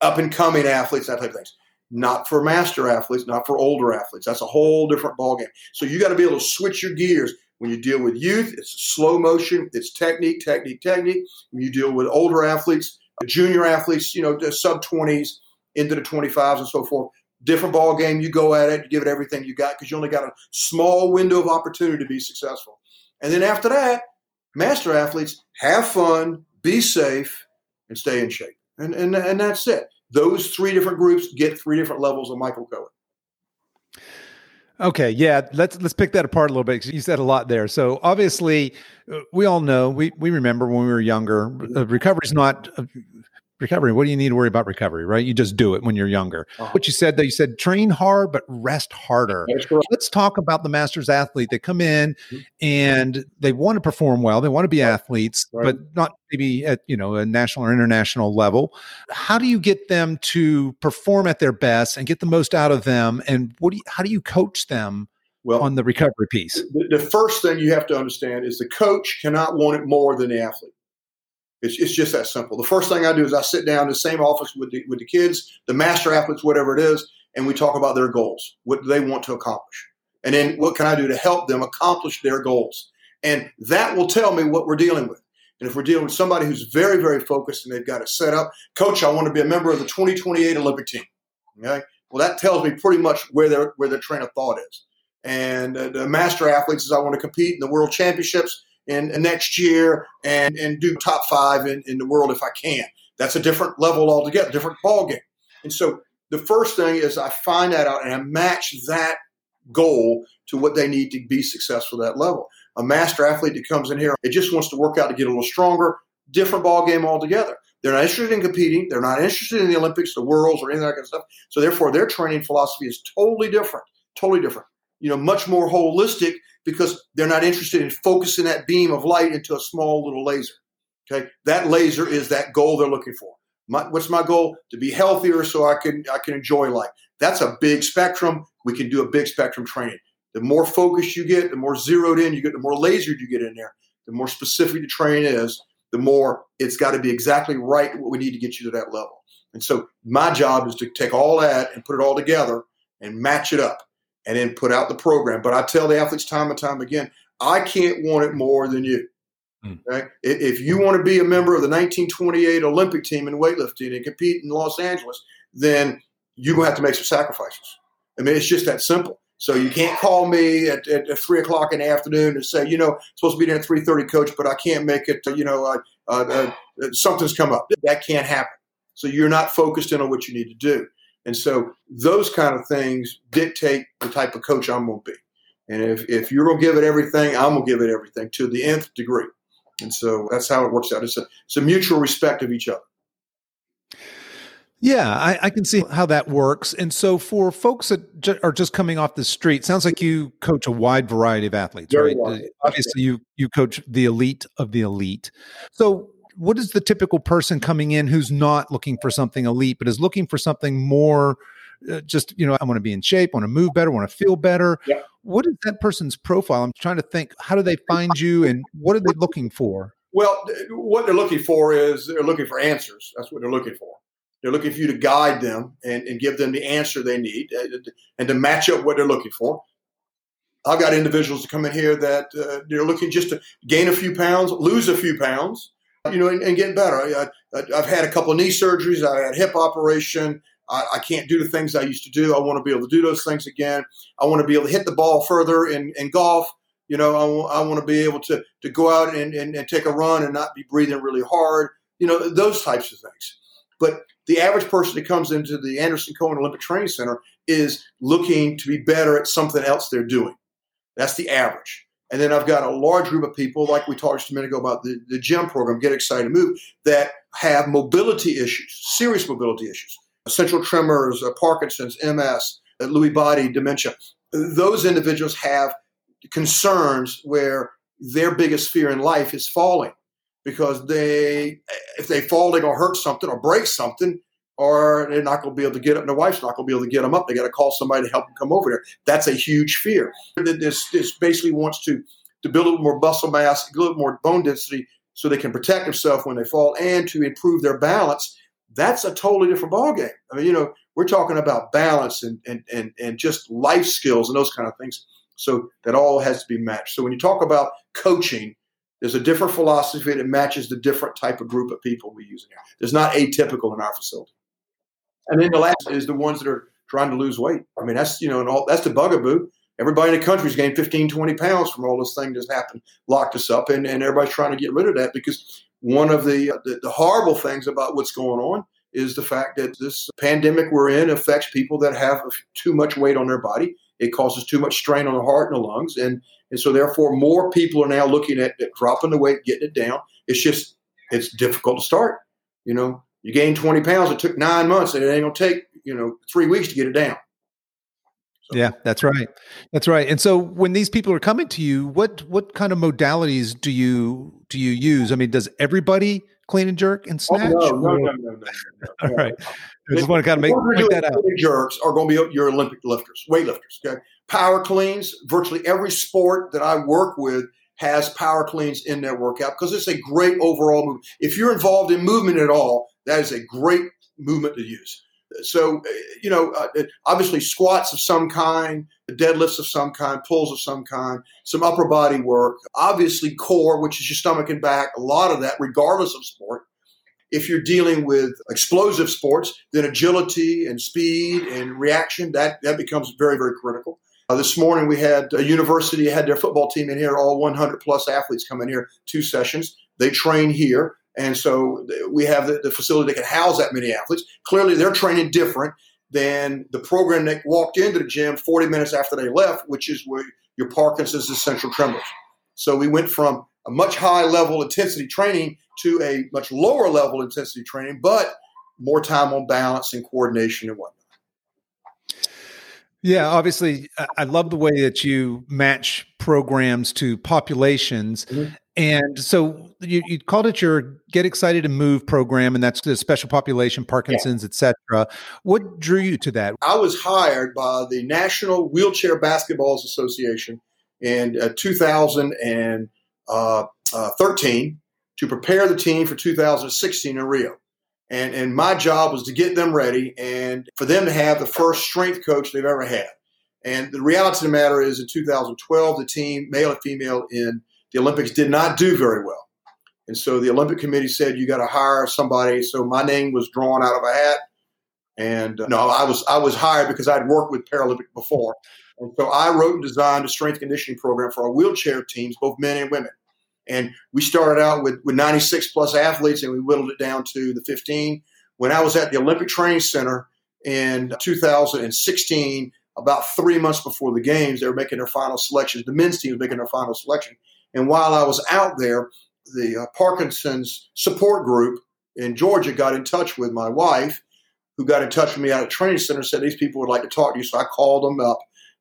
up and coming athletes, that type of things not for master athletes, not for older athletes. That's a whole different ballgame. So you got to be able to switch your gears. When you deal with youth, it's slow motion, it's technique, technique, technique. When you deal with older athletes, junior athletes, you know, sub 20s into the 25s and so forth, different ball game. You go at it, you give it everything you got because you only got a small window of opportunity to be successful. And then after that, master athletes have fun, be safe, and stay in shape. And, and, and that's it those three different groups get three different levels of Michael Cohen. Okay, yeah, let's let's pick that apart a little bit. You said a lot there. So obviously, uh, we all know we we remember when we were younger. Uh, recovery is not uh, recovery. What do you need to worry about recovery, right? You just do it when you're younger. Uh-huh. What you said, though, you said train hard, but rest harder. Let's talk about the masters athlete. They come in mm-hmm. and they want to perform well. They want to be right. athletes, right. but not maybe at you know a national or international level. How do you get them to perform at their best and get the most out of them? And what do you, how do you coach them? Well, on the recovery piece, the, the first thing you have to understand is the coach cannot want it more than the athlete. It's, it's just that simple. The first thing I do is I sit down in the same office with the, with the kids, the master athletes, whatever it is, and we talk about their goals, what they want to accomplish, and then what can I do to help them accomplish their goals, and that will tell me what we're dealing with. And if we're dealing with somebody who's very, very focused and they've got it set up, coach, I want to be a member of the 2028 Olympic team. Okay, well that tells me pretty much where their where their train of thought is. And uh, the master athletes is I want to compete in the world championships in, in next year and, and do top five in, in the world if I can. That's a different level altogether, different ball game. And so the first thing is I find that out and I match that goal to what they need to be successful at that level. A master athlete that comes in here, it just wants to work out to get a little stronger, different ball game altogether. They're not interested in competing. They're not interested in the Olympics, the Worlds, or any of that kind of stuff. So therefore, their training philosophy is totally different, totally different. You know, much more holistic because they're not interested in focusing that beam of light into a small little laser. Okay, that laser is that goal they're looking for. My, what's my goal? To be healthier so I can I can enjoy life. That's a big spectrum. We can do a big spectrum training. The more focused you get, the more zeroed in you get, the more lasered you get in there, the more specific the training is, the more it's got to be exactly right what we need to get you to that level. And so my job is to take all that and put it all together and match it up and then put out the program. But I tell the athletes time and time again, I can't want it more than you. Mm. Okay? If you want to be a member of the 1928 Olympic team in weightlifting and compete in Los Angeles, then you're going to have to make some sacrifices. I mean, it's just that simple. So you can't call me at, at, at three o'clock in the afternoon and say, you know, supposed to be there at three thirty, coach, but I can't make it. You know, uh, uh, uh, something's come up. That can't happen. So you're not focused in on what you need to do. And so those kind of things dictate the type of coach I'm going to be. And if, if you're going to give it everything, I'm going to give it everything to the nth degree. And so that's how it works out. It's a, it's a mutual respect of each other. Yeah, I, I, can see how that works. And so, for folks that ju- are just coming off the street, sounds like you coach a wide variety of athletes, Very right? Wide. Obviously, you you coach the elite of the elite. So, what is the typical person coming in who's not looking for something elite, but is looking for something more? Uh, just you know, I want to be in shape, want to move better, want to feel better. Yeah. What is that person's profile? I'm trying to think. How do they find you, and what are they looking for? Well, what they're looking for is they're looking for answers. That's what they're looking for. They're looking for you to guide them and, and give them the answer they need and, and to match up what they're looking for. I've got individuals that come in here that uh, they're looking just to gain a few pounds, lose a few pounds, you know, and, and get better. I, have had a couple of knee surgeries. I had hip operation. I, I, can't do the things I used to do. I want to be able to do those things again. I want to be able to hit the ball further in, in golf. You know, I want to be able to, to go out and, and, and take a run and not be breathing really hard. You know, those types of things. But the average person that comes into the Anderson Cohen Olympic Training Center is looking to be better at something else they're doing. That's the average. And then I've got a large group of people, like we talked just a minute ago about the, the GYM program, Get Excited Move, that have mobility issues, serious mobility issues, essential tremors, uh, Parkinson's, MS, uh, Lewy body, dementia. Those individuals have concerns where their biggest fear in life is falling because they, if they fall, they're going to hurt something or break something, or they're not going to be able to get up. And their wife's not going to be able to get them up. They got to call somebody to help them come over there. That's a huge fear. This, this basically wants to, to build a little more muscle mass, a little more bone density so they can protect themselves when they fall and to improve their balance. That's a totally different ballgame. I mean, you know, we're talking about balance and, and, and, and just life skills and those kind of things. So that all has to be matched. So when you talk about coaching, there's a different philosophy that matches the different type of group of people we use here. There's not atypical in our facility. And then the last is the ones that are trying to lose weight. I mean, that's, you know, and all, that's the bugaboo. Everybody in the country's gained 15, 20 pounds from all this thing that's happened, locked us up, and, and everybody's trying to get rid of that because one of the, the, the horrible things about what's going on is the fact that this pandemic we're in affects people that have too much weight on their body. It causes too much strain on the heart and the lungs, and and so therefore more people are now looking at, at dropping the weight, getting it down. It's just it's difficult to start. You know, you gain 20 pounds. It took nine months, and it ain't gonna take you know three weeks to get it down. So. Yeah, that's right. That's right. And so when these people are coming to you, what what kind of modalities do you do you use? I mean, does everybody clean and jerk and oh, snatch? Oh, no, no, no, no, no, no, All right. I just want to kind of make, make that out. Jerks are going to be your Olympic lifters, weightlifters. Okay, power cleans. Virtually every sport that I work with has power cleans in their workout because it's a great overall move. If you're involved in movement at all, that is a great movement to use. So, you know, uh, obviously squats of some kind, deadlifts of some kind, pulls of some kind, some upper body work, obviously core, which is your stomach and back, a lot of that, regardless of sport. If you're dealing with explosive sports, then agility and speed and reaction, that, that becomes very, very critical. Uh, this morning we had a university had their football team in here, all 100 plus athletes come in here, two sessions. They train here. And so we have the, the facility that can house that many athletes. Clearly, they're training different than the program that walked into the gym 40 minutes after they left, which is where your Parkinson's essential tremors. So we went from a much high level intensity training to a much lower level intensity training, but more time on balance and coordination and whatnot. Yeah, obviously, I love the way that you match programs to populations. Mm-hmm. And so you, you, called it your Get Excited to Move program, and that's the special population, Parkinson's, yeah. etc. What drew you to that? I was hired by the National Wheelchair Basketballs Association in uh, 2013 uh, uh, to prepare the team for 2016 in Rio. And, and my job was to get them ready and for them to have the first strength coach they've ever had. And the reality of the matter is, in 2012, the team, male and female, in the Olympics did not do very well. And so the Olympic Committee said, you got to hire somebody. So my name was drawn out of a hat. And uh, no, I was I was hired because I'd worked with Paralympic before. And so I wrote and designed a strength conditioning program for our wheelchair teams, both men and women. And we started out with, with 96 plus athletes and we whittled it down to the 15. When I was at the Olympic Training Center in 2016, about three months before the games, they were making their final selections. The men's team was making their final selection. And while I was out there, the uh, Parkinson's support group in Georgia got in touch with my wife, who got in touch with me at a training center, said these people would like to talk to you. So I called them up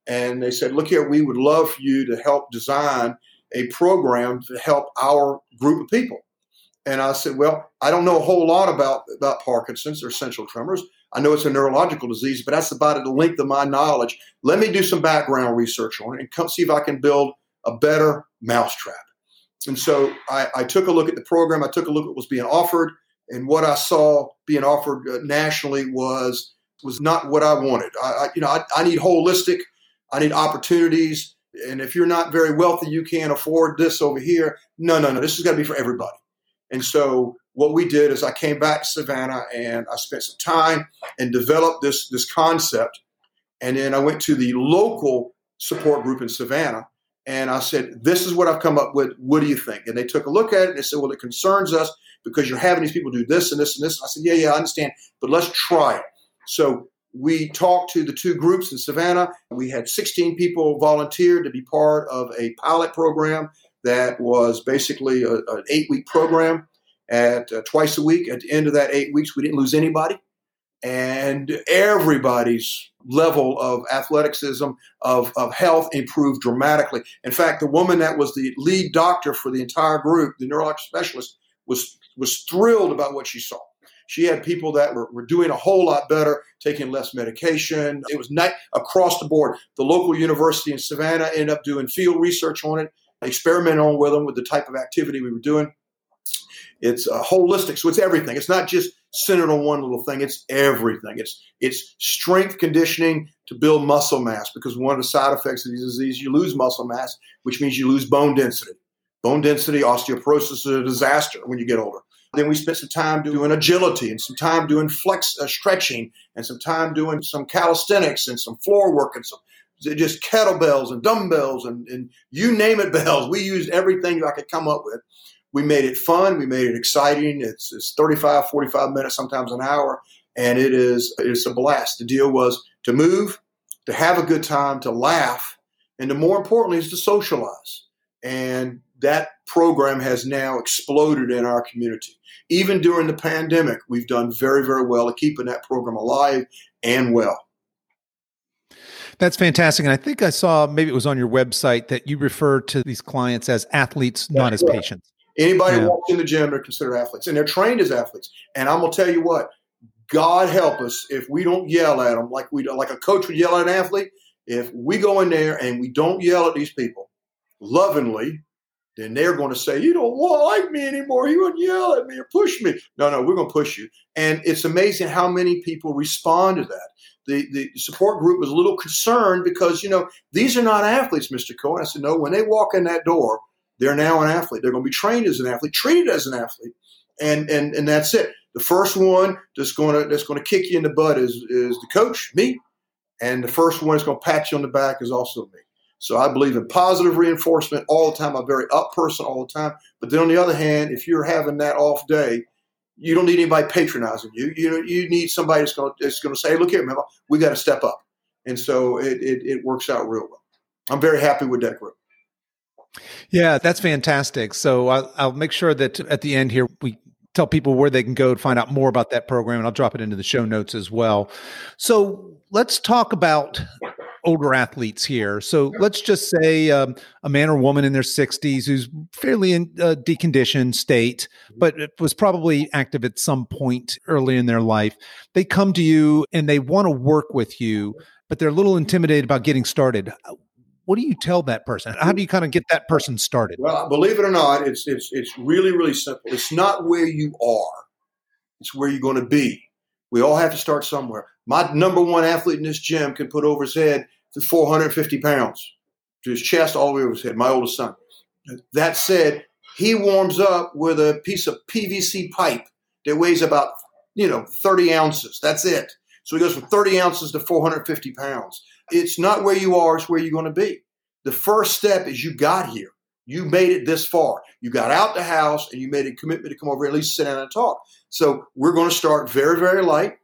and they said, Look here, we would love for you to help design a program to help our group of people. And I said, well, I don't know a whole lot about, about Parkinson's or essential tremors. I know it's a neurological disease, but that's about the length of my knowledge. Let me do some background research on it and come see if I can build a better mousetrap. And so I, I took a look at the program. I took a look at what was being offered, and what I saw being offered uh, nationally was was not what I wanted. I, I you know I, I need holistic. I need opportunities. And if you're not very wealthy, you can't afford this over here. No, no, no. This is got to be for everybody. And so what we did is I came back to Savannah and I spent some time and developed this this concept. And then I went to the local support group in Savannah and I said, This is what I've come up with. What do you think? And they took a look at it and they said, Well, it concerns us because you're having these people do this and this and this. And I said, Yeah, yeah, I understand, but let's try it. So we talked to the two groups in Savannah. We had 16 people volunteer to be part of a pilot program that was basically a, an eight week program at uh, twice a week. At the end of that eight weeks, we didn't lose anybody, and everybody's level of athleticism of, of health improved dramatically. In fact, the woman that was the lead doctor for the entire group, the neurologic specialist, was was thrilled about what she saw. She had people that were, were doing a whole lot better, taking less medication. It was not across the board. The local university in Savannah ended up doing field research on it, experimenting on with them with the type of activity we were doing. It's uh, holistic, so it's everything. It's not just centered on one little thing. It's everything. It's it's strength conditioning to build muscle mass because one of the side effects of these disease you lose muscle mass, which means you lose bone density. Bone density, osteoporosis is a disaster when you get older. Then we spent some time doing agility and some time doing flex uh, stretching and some time doing some calisthenics and some floor work and some just kettlebells and dumbbells and, and you name it bells. We used everything I could come up with. We made it fun. We made it exciting. It's, it's 35, 45 minutes, sometimes an hour, and it is it's a blast. The deal was to move, to have a good time, to laugh, and to more importantly is to socialize. And that program has now exploded in our community. Even during the pandemic, we've done very, very well at keeping that program alive and well. That's fantastic. And I think I saw maybe it was on your website that you refer to these clients as athletes, not as patients. Anybody yeah. walks in the gym, they're considered athletes, and they're trained as athletes. And I'm gonna tell you what, God help us if we don't yell at them like we like a coach would yell at an athlete. If we go in there and we don't yell at these people lovingly, then they're going to say, You don't like me anymore. You wouldn't yell at me or push me. No, no, we're going to push you. And it's amazing how many people respond to that. The, the support group was a little concerned because, you know, these are not athletes, Mr. Cohen. I said, No, when they walk in that door, they're now an athlete. They're going to be trained as an athlete, treated as an athlete, and and and that's it. The first one that's going to that's going to kick you in the butt is is the coach, me, and the first one that's going to pat you on the back is also me. So I believe in positive reinforcement all the time. I'm a very up person all the time. But then on the other hand, if you're having that off day, you don't need anybody patronizing you. You you need somebody that's going to, that's going to say, "Look here, man, we got to step up." And so it, it, it works out real well. I'm very happy with that group. Yeah, that's fantastic. So I'll, I'll, make sure that at the end here we tell people where they can go to find out more about that program, and I'll drop it into the show notes as well. So let's talk about older athletes here. So let's just say um, a man or woman in their 60s who's fairly in a deconditioned state, but was probably active at some point early in their life. They come to you and they want to work with you, but they're a little intimidated about getting started what do you tell that person? How do you kind of get that person started? Well, believe it or not, it's it's it's really really simple. It's not where you are; it's where you're going to be. We all have to start somewhere. My number one athlete in this gym can put over his head to 450 pounds to his chest, all the way over his head. My oldest son. That said, he warms up with a piece of PVC pipe that weighs about you know 30 ounces. That's it. So he goes from 30 ounces to 450 pounds. It's not where you are, it's where you're going to be. The first step is you got here. You made it this far. You got out the house and you made a commitment to come over and at least sit down and talk. So we're going to start very, very light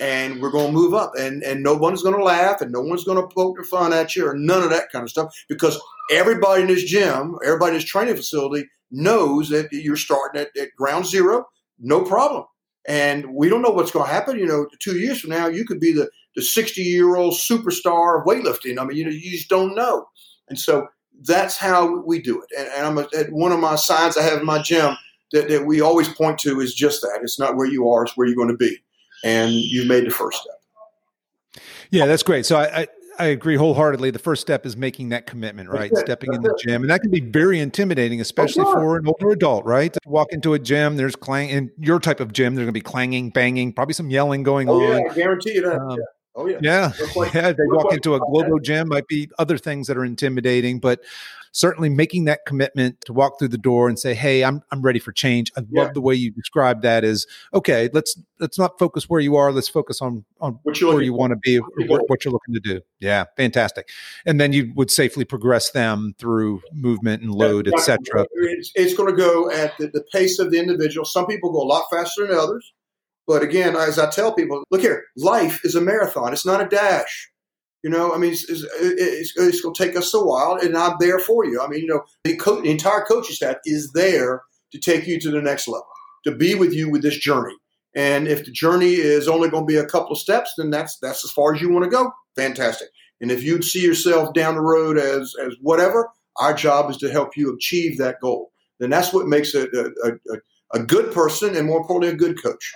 and we're going to move up. And, and no one's going to laugh and no one's going to poke their fun at you or none of that kind of stuff because everybody in this gym, everybody in this training facility knows that you're starting at, at ground zero, no problem. And we don't know what's going to happen. You know, two years from now, you could be the, the 60 year old superstar of weightlifting. I mean, you know, you just don't know. And so that's how we do it. And, and I'm a, at one of my signs I have in my gym that, that we always point to is just that. It's not where you are, it's where you're going to be. And you've made the first step. Yeah, that's great. So I, I I agree wholeheartedly. The first step is making that commitment, right? Stepping in the gym. And that can be very intimidating, especially oh, for an older adult, right? To walk into a gym, there's clang in your type of gym, there's gonna be clanging, banging, probably some yelling going oh, on. Yeah, I guarantee you that. Um, yeah. Oh yeah. Yeah. Like, yeah. They walk like, into a global gym, might be other things that are intimidating, but certainly making that commitment to walk through the door and say, "Hey, I'm I'm ready for change." I yeah. love the way you describe that. Is okay. Let's let's not focus where you are. Let's focus on on where you want to be, what, what you're looking to do. Yeah, fantastic. And then you would safely progress them through movement and load, etc. It's, it's going to go at the, the pace of the individual. Some people go a lot faster than others. But again, as I tell people, look here, life is a marathon. It's not a dash. You know, I mean, it's, it's, it's, it's going to take us a while, and I'm there for you. I mean, you know, the, co- the entire coaching staff is there to take you to the next level, to be with you with this journey. And if the journey is only going to be a couple of steps, then that's that's as far as you want to go. Fantastic. And if you see yourself down the road as as whatever, our job is to help you achieve that goal. Then that's what makes a, a, a, a good person, and more importantly, a good coach.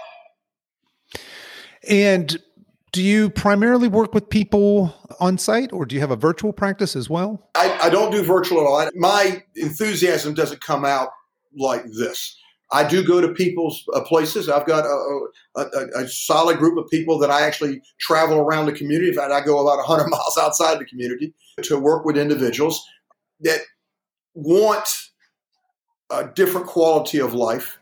And do you primarily work with people on site or do you have a virtual practice as well? I, I don't do virtual at all. My enthusiasm doesn't come out like this. I do go to people's uh, places. I've got a, a, a, solid group of people that I actually travel around the community. In fact, I go about 100 miles outside the community to work with individuals that want a different quality of life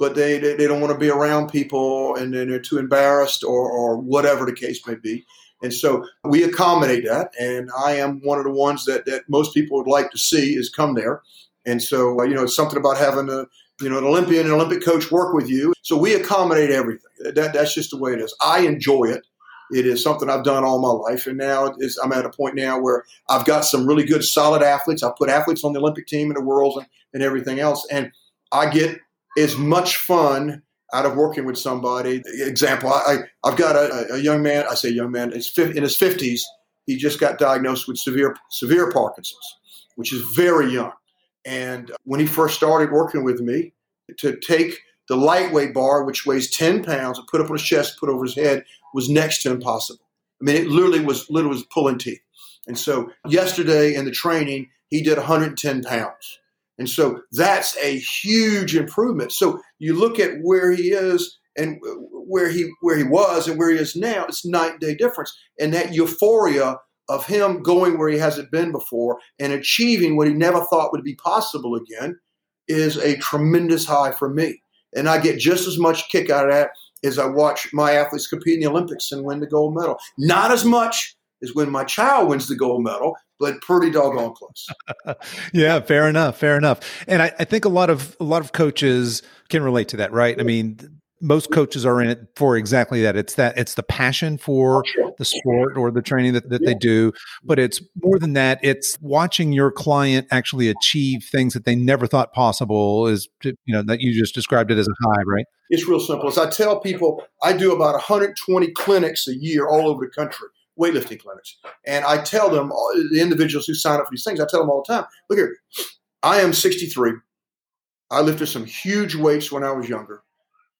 but they, they, they don't want to be around people and, and they're too embarrassed or, or whatever the case may be. And so we accommodate that. And I am one of the ones that, that most people would like to see is come there. And so, uh, you know, it's something about having a, you know, an Olympian and Olympic coach work with you. So we accommodate everything. That, that's just the way it is. I enjoy it. It is something I've done all my life. And now I'm at a point now where I've got some really good, solid athletes. I put athletes on the Olympic team and the worlds and, and everything else. And I get as much fun out of working with somebody. Example, I, I've got a, a young man, I say young man, in his 50s. He just got diagnosed with severe, severe Parkinson's, which is very young. And when he first started working with me, to take the lightweight bar, which weighs 10 pounds, and put up on his chest, put over his head, was next to impossible. I mean, it literally was literally was pulling teeth. And so yesterday in the training, he did 110 pounds. And so that's a huge improvement. So you look at where he is and where he where he was and where he is now, it's night and day difference. And that euphoria of him going where he hasn't been before and achieving what he never thought would be possible again is a tremendous high for me. And I get just as much kick out of that as I watch my athletes compete in the Olympics and win the gold medal. Not as much as when my child wins the gold medal but pretty doggone close. yeah, fair enough, fair enough. And I, I, think a lot of a lot of coaches can relate to that, right? I mean, most coaches are in it for exactly that. It's that it's the passion for the sport or the training that, that yeah. they do, but it's more than that. It's watching your client actually achieve things that they never thought possible. Is you know that you just described it as a high, right? It's real simple. As I tell people, I do about 120 clinics a year all over the country weightlifting clinics. And I tell them, uh, the individuals who sign up for these things, I tell them all the time, look here, I am 63. I lifted some huge weights when I was younger.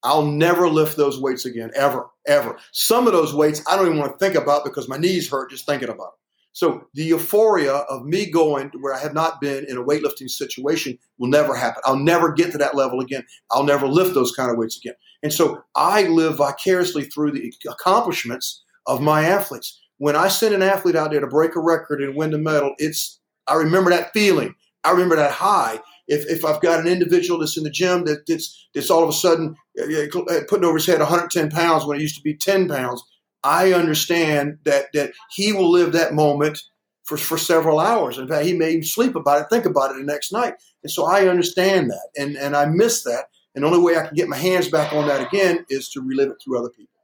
I'll never lift those weights again, ever, ever. Some of those weights I don't even want to think about because my knees hurt just thinking about it. So the euphoria of me going to where I have not been in a weightlifting situation will never happen. I'll never get to that level again. I'll never lift those kind of weights again. And so I live vicariously through the accomplishments of my athletes when I send an athlete out there to break a record and win the medal, it's I remember that feeling. I remember that high. If, if I've got an individual that's in the gym that, that's, that's all of a sudden uh, uh, putting over his head 110 pounds when it used to be 10 pounds, I understand that that he will live that moment for, for several hours. In fact, he may even sleep about it, think about it the next night. And so I understand that, and and I miss that. And the only way I can get my hands back on that again is to relive it through other people.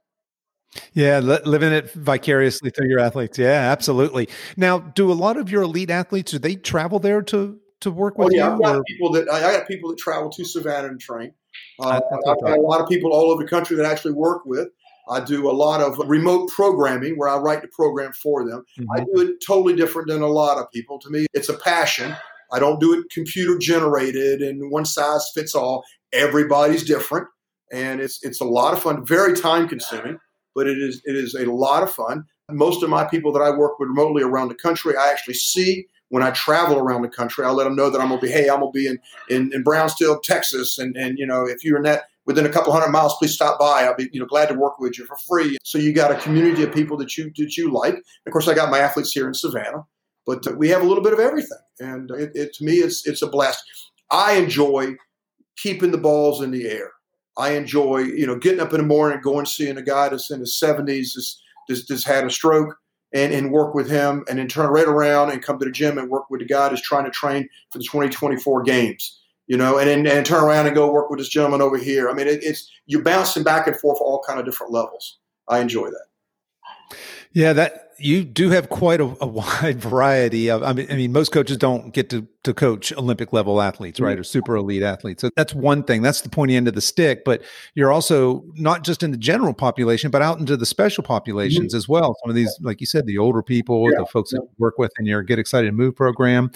Yeah, li- living it vicariously through your athletes. Yeah, absolutely. Now, do a lot of your elite athletes do they travel there to to work oh, with oh, yeah, you? I've got people that I got people that travel to Savannah and train. Uh, I've got a lot of people all over the country that I actually work with. I do a lot of remote programming where I write the program for them. Mm-hmm. I do it totally different than a lot of people. To me, it's a passion. I don't do it computer generated and one size fits all. Everybody's different, and it's it's a lot of fun. Very time consuming, but it is it is a lot of fun. Most of my people that I work with remotely around the country, I actually see when I travel around the country. I let them know that I'm gonna be, hey, I'm gonna be in in, in Brownsville, Texas, and and you know if you're in that within a couple hundred miles, please stop by. I'll be you know glad to work with you for free. So you got a community of people that you that you like. Of course, I got my athletes here in Savannah, but uh, we have a little bit of everything, and it, it, to me, it's it's a blast. I enjoy keeping the balls in the air. I enjoy you know getting up in the morning, going seeing a guy that's in his 70s, that's, that's, that's had a stroke and, and work with him and then turn right around and come to the gym and work with the guy that's trying to train for the 2024 games you know and, and, and turn around and go work with this gentleman over here. I mean it, it's you're bouncing back and forth all kind of different levels. I enjoy that. Yeah that you do have quite a, a, wide variety of. I mean, I mean, most coaches don't get to to coach Olympic level athletes, right, mm-hmm. or super elite athletes. So that's one thing. That's the pointy end of the stick. But you're also not just in the general population, but out into the special populations mm-hmm. as well. Some of these, like you said, the older people, yeah. the folks that work with in your Get Excited Move program.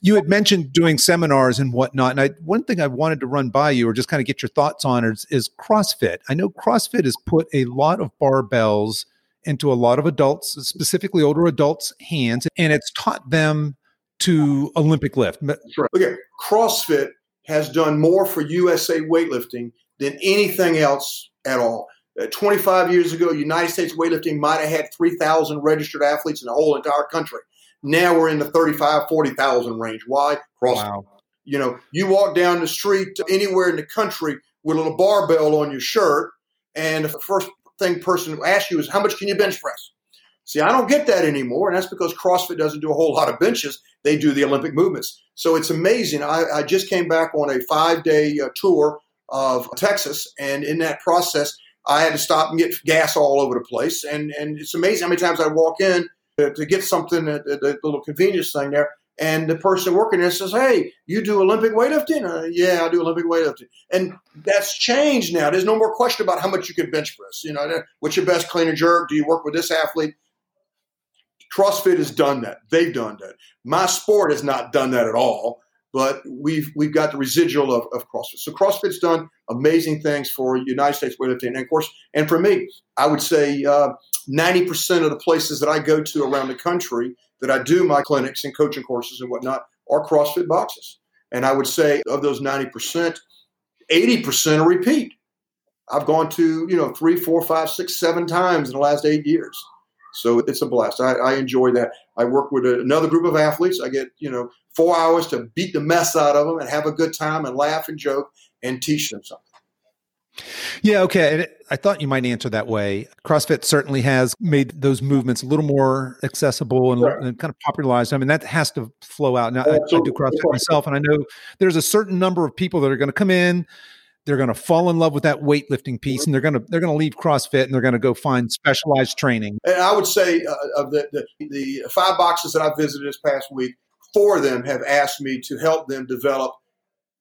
You had mentioned doing seminars and whatnot, and I one thing I wanted to run by you, or just kind of get your thoughts on, is, is CrossFit. I know CrossFit has put a lot of barbells into a lot of adults, specifically older adults' hands, and it's taught them to Olympic lift. Sure. Okay, CrossFit has done more for USA weightlifting than anything else at all. Uh, 25 years ago, United States weightlifting might have had 3,000 registered athletes in the whole entire country. Now we're in the 35, 40,000 range. Why? CrossFit. Wow. You know, you walk down the street anywhere in the country with a little barbell on your shirt, and the first thing person asks you is how much can you bench press? See, I don't get that anymore, and that's because CrossFit doesn't do a whole lot of benches. They do the Olympic movements. So it's amazing. I, I just came back on a five day uh, tour of Texas, and in that process, I had to stop and get gas all over the place. And, and it's amazing how many times I walk in to, to get something at the little convenience thing there, and the person working there says, "Hey, you do Olympic weightlifting?" Uh, yeah, I do Olympic weightlifting, and that's changed now. There's no more question about how much you can bench press. You know, what's your best clean and jerk? Do you work with this athlete? CrossFit has done that. They've done that. My sport has not done that at all, but we've we've got the residual of, of CrossFit. So CrossFit's done amazing things for United States weightlifting, and of course, and for me, I would say uh, ninety uh, percent of the places that I go to around the country that I do my clinics and coaching courses and whatnot are CrossFit boxes. And I would say of those 90%, 80% are repeat. I've gone to, you know, three, four, five, six, seven times in the last eight years. So it's a blast. I, I enjoy that. I work with another group of athletes. I get, you know, four hours to beat the mess out of them and have a good time and laugh and joke and teach them something. Yeah, okay. I thought you might answer that way. CrossFit certainly has made those movements a little more accessible and, and kind of popularized. I mean, that has to flow out. Now, I, I, do CrossFit myself, and I know there's a certain number of people that are going to come in. They're going to fall in love with that weightlifting piece, and they're going to they're going to leave CrossFit and they're going to go find specialized training. And I would say uh, of the, the the five boxes that I visited this past week, four of them have asked me to help them develop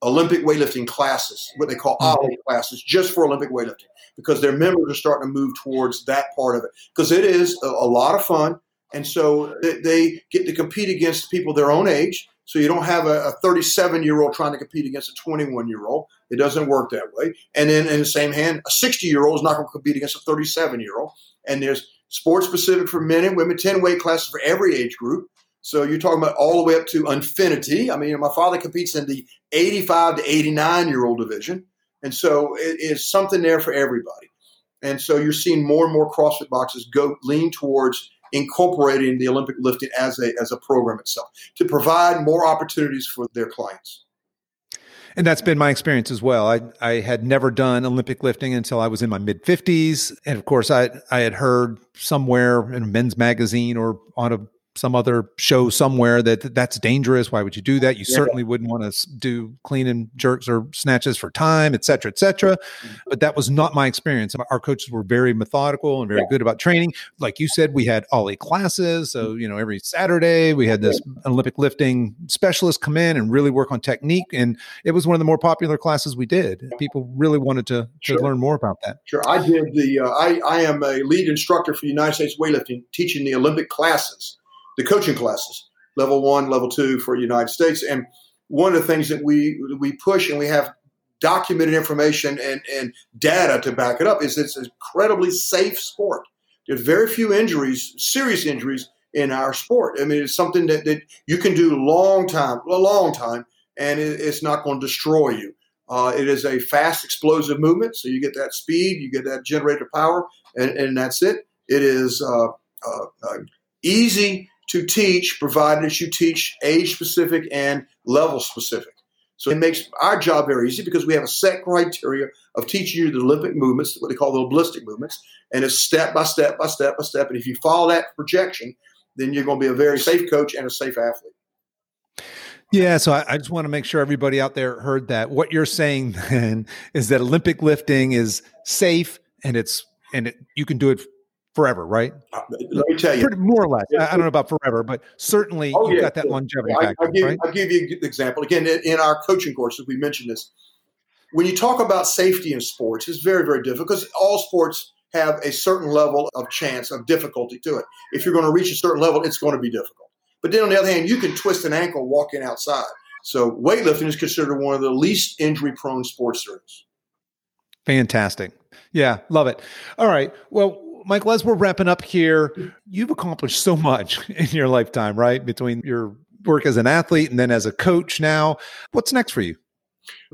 Olympic weightlifting classes, what they call mm-hmm. Oly classes, just for Olympic weightlifting, because their members are starting to move towards that part of it. Because it is a, a, lot of fun. And so they get to compete against people their own age. So you don't have a 37 year old trying to compete against a 21 year old. It doesn't work that way. And then in the same hand, a 60 year old is not going to compete against a 37 year old. And there's sports specific for men and women, 10 weight classes for every age group. So you're talking about all the way up to infinity. I mean, my father competes in the 85 to 89 year old division. And so it is something there for everybody. And so you're seeing more and more CrossFit boxes go lean towards incorporating the Olympic lifting as a as a program itself to provide more opportunities for their clients. And that's been my experience as well. I, I had never done Olympic lifting until I was in my mid 50s. And of course, I, I had heard somewhere in a men's magazine or on a some other show somewhere that that's dangerous. Why would you do that? You yeah. certainly wouldn't want to do clean and jerks or snatches for time, et cetera, et cetera. Mm-hmm. But that was not my experience. Our coaches were very methodical and very yeah. good about training. Like you said, we had Oly classes. So, mm-hmm. you know, every Saturday we had this Olympic lifting specialist come in and really work on technique. And it was one of the more popular classes we did. People really wanted to, to sure. learn more about that. Sure. I did the, uh, I, I am a lead instructor for United States weightlifting, teaching the Olympic classes the coaching classes, level one, level two for United States. And one of the things that we we push and we have documented information and, and data to back it up, is it's an incredibly safe sport. There's very few injuries, serious injuries in our sport. I mean, it's something that, that you can do long time, a long time, and it, it's not going to destroy you. Uh, it is a fast, explosive movement, so you get that speed, you get that generator power, and, and that's it. It is uh, uh, uh easy to teach, provided that you teach age specific and level specific. So it makes our job very easy because we have a set criteria of teaching you the Olympic movements, what they call the ballistic movements, and it's step by step by step by step. And if you follow that projection, then you're going to be a very safe coach and a safe athlete. Yeah, so I, I, just want to make sure everybody out there heard that. What you're saying then is that Olympic lifting is safe and it's and it, you can do it forever, right? Uh, let me tell you, Pretty, more or less. I, I, don't know about forever, but certainly oh, you've yeah, got that longevity. I, will give, right? give you an example. Again, in our coaching courses, we mentioned this. When you talk about safety in sports, it's very, very difficult because all sports have a certain level of chance of difficulty to it. If you're going to reach a certain level, it's going to be difficult. But then on the other hand, you can twist an ankle walking outside. So weightlifting is considered one of the least injury prone sports there is. Fantastic. Yeah, love it. All right. Well, Michael, as we're wrapping up here, you've accomplished so much in your lifetime, right? Between your work as an athlete and then as a coach now. What's next for you?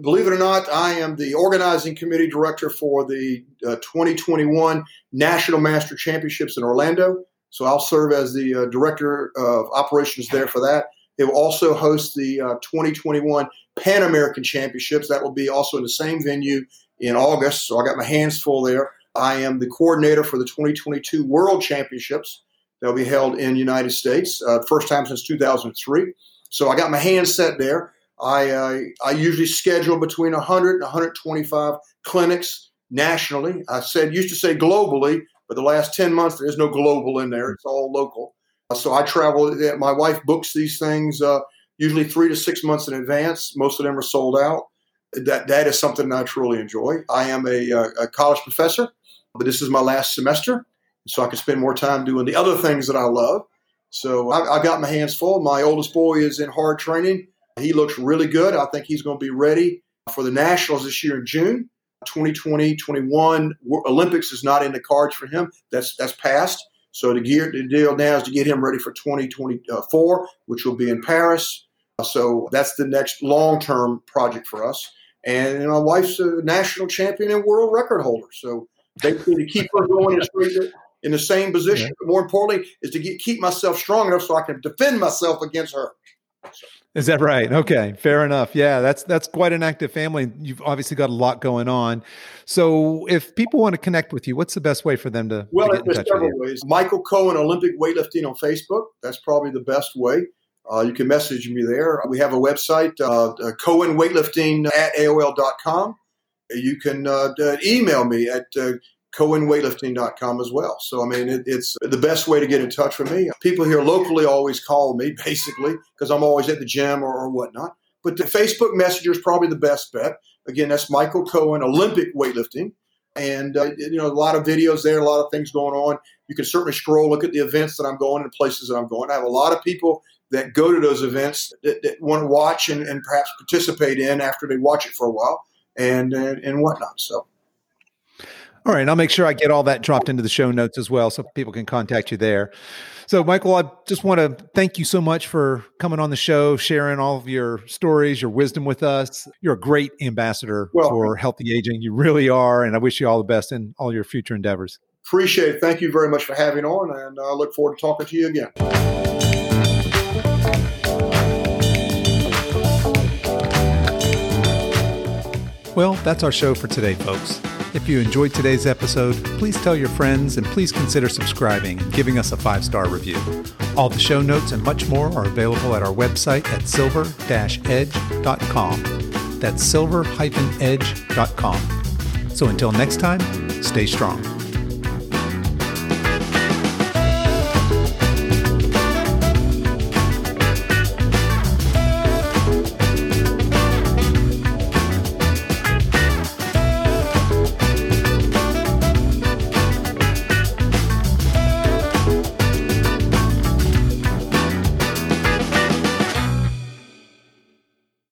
Believe it or not, I am the organizing committee director for the uh, 2021 National Master Championships in Orlando. So I'll serve as the uh, director of operations there for that. It will also host the uh, 2021 Pan American Championships. That will be also in the same venue in August. So I got my hands full there. I am the coordinator for the 2022 World Championships. They'll be held in United States, uh, first time since 2003. So I got my hands set there. I, uh, I usually schedule between 100 and 125 clinics nationally. I said used to say globally, but the last 10 months, there's no global in there. It's all local. So I travel. My wife books these things uh, usually three to six months in advance. Most of them are sold out. That that is something I truly enjoy. I am a, uh, a college professor, but this is my last semester, so I can spend more time doing the other things that I love. So I, have got my hands full. My oldest boy is in hard training. He looks really good. I think he's going to be ready for the nationals this year in June. 2020, 21 Olympics is not in the cards for him. That's that's passed. So the, gear, the deal now is to get him ready for 2024, which will be in Paris. So that's the next long term project for us. And my wife's a national champion and world record holder. So basically, to keep her going in the same position. But more importantly, is to get, keep myself strong enough so I can defend myself against her. So. Is that right? Okay, fair enough. Yeah, that's that's quite an active family. You've obviously got a lot going on. So, if people want to connect with you, what's the best way for them to? Well, to there's several ways. Michael Cohen Olympic Weightlifting on Facebook. That's probably the best way. Uh, you can message me there. We have a website, uh, uh, Cohen Weightlifting at AOL.com. You can uh, email me at uh, cohenweightlifting.com as well. So, I mean, it, it's the best way to get in touch with me. People here locally always call me, basically, because I'm always at the gym or, or whatnot. But the Facebook Messenger is probably the best bet. Again, that's Michael Cohen, Olympic Weightlifting. And, uh, you know, a lot of videos there, a lot of things going on. You can certainly scroll, look at the events that I'm going and places that I'm going. I have a lot of people that go to those events that, that want to watch and, and, perhaps participate in after they watch it for a while and, and, and whatnot. So, all right, I'll make sure I get all that dropped into the show notes as well so people can contact you there. So, Michael, I just want to thank you so much for coming on the show, sharing all of your stories, your wisdom with us. You're a great ambassador well, for healthy aging. You really are. And I wish you all the best in all your future endeavors. Appreciate it. Thank you very much for having on. And I look forward to talking to you again. Well, that's our show for today, folks. If you enjoyed today's episode, please tell your friends and please consider subscribing and giving us a five star review. All the show notes and much more are available at our website at silver edge.com. That's silver edge.com. So until next time, stay strong.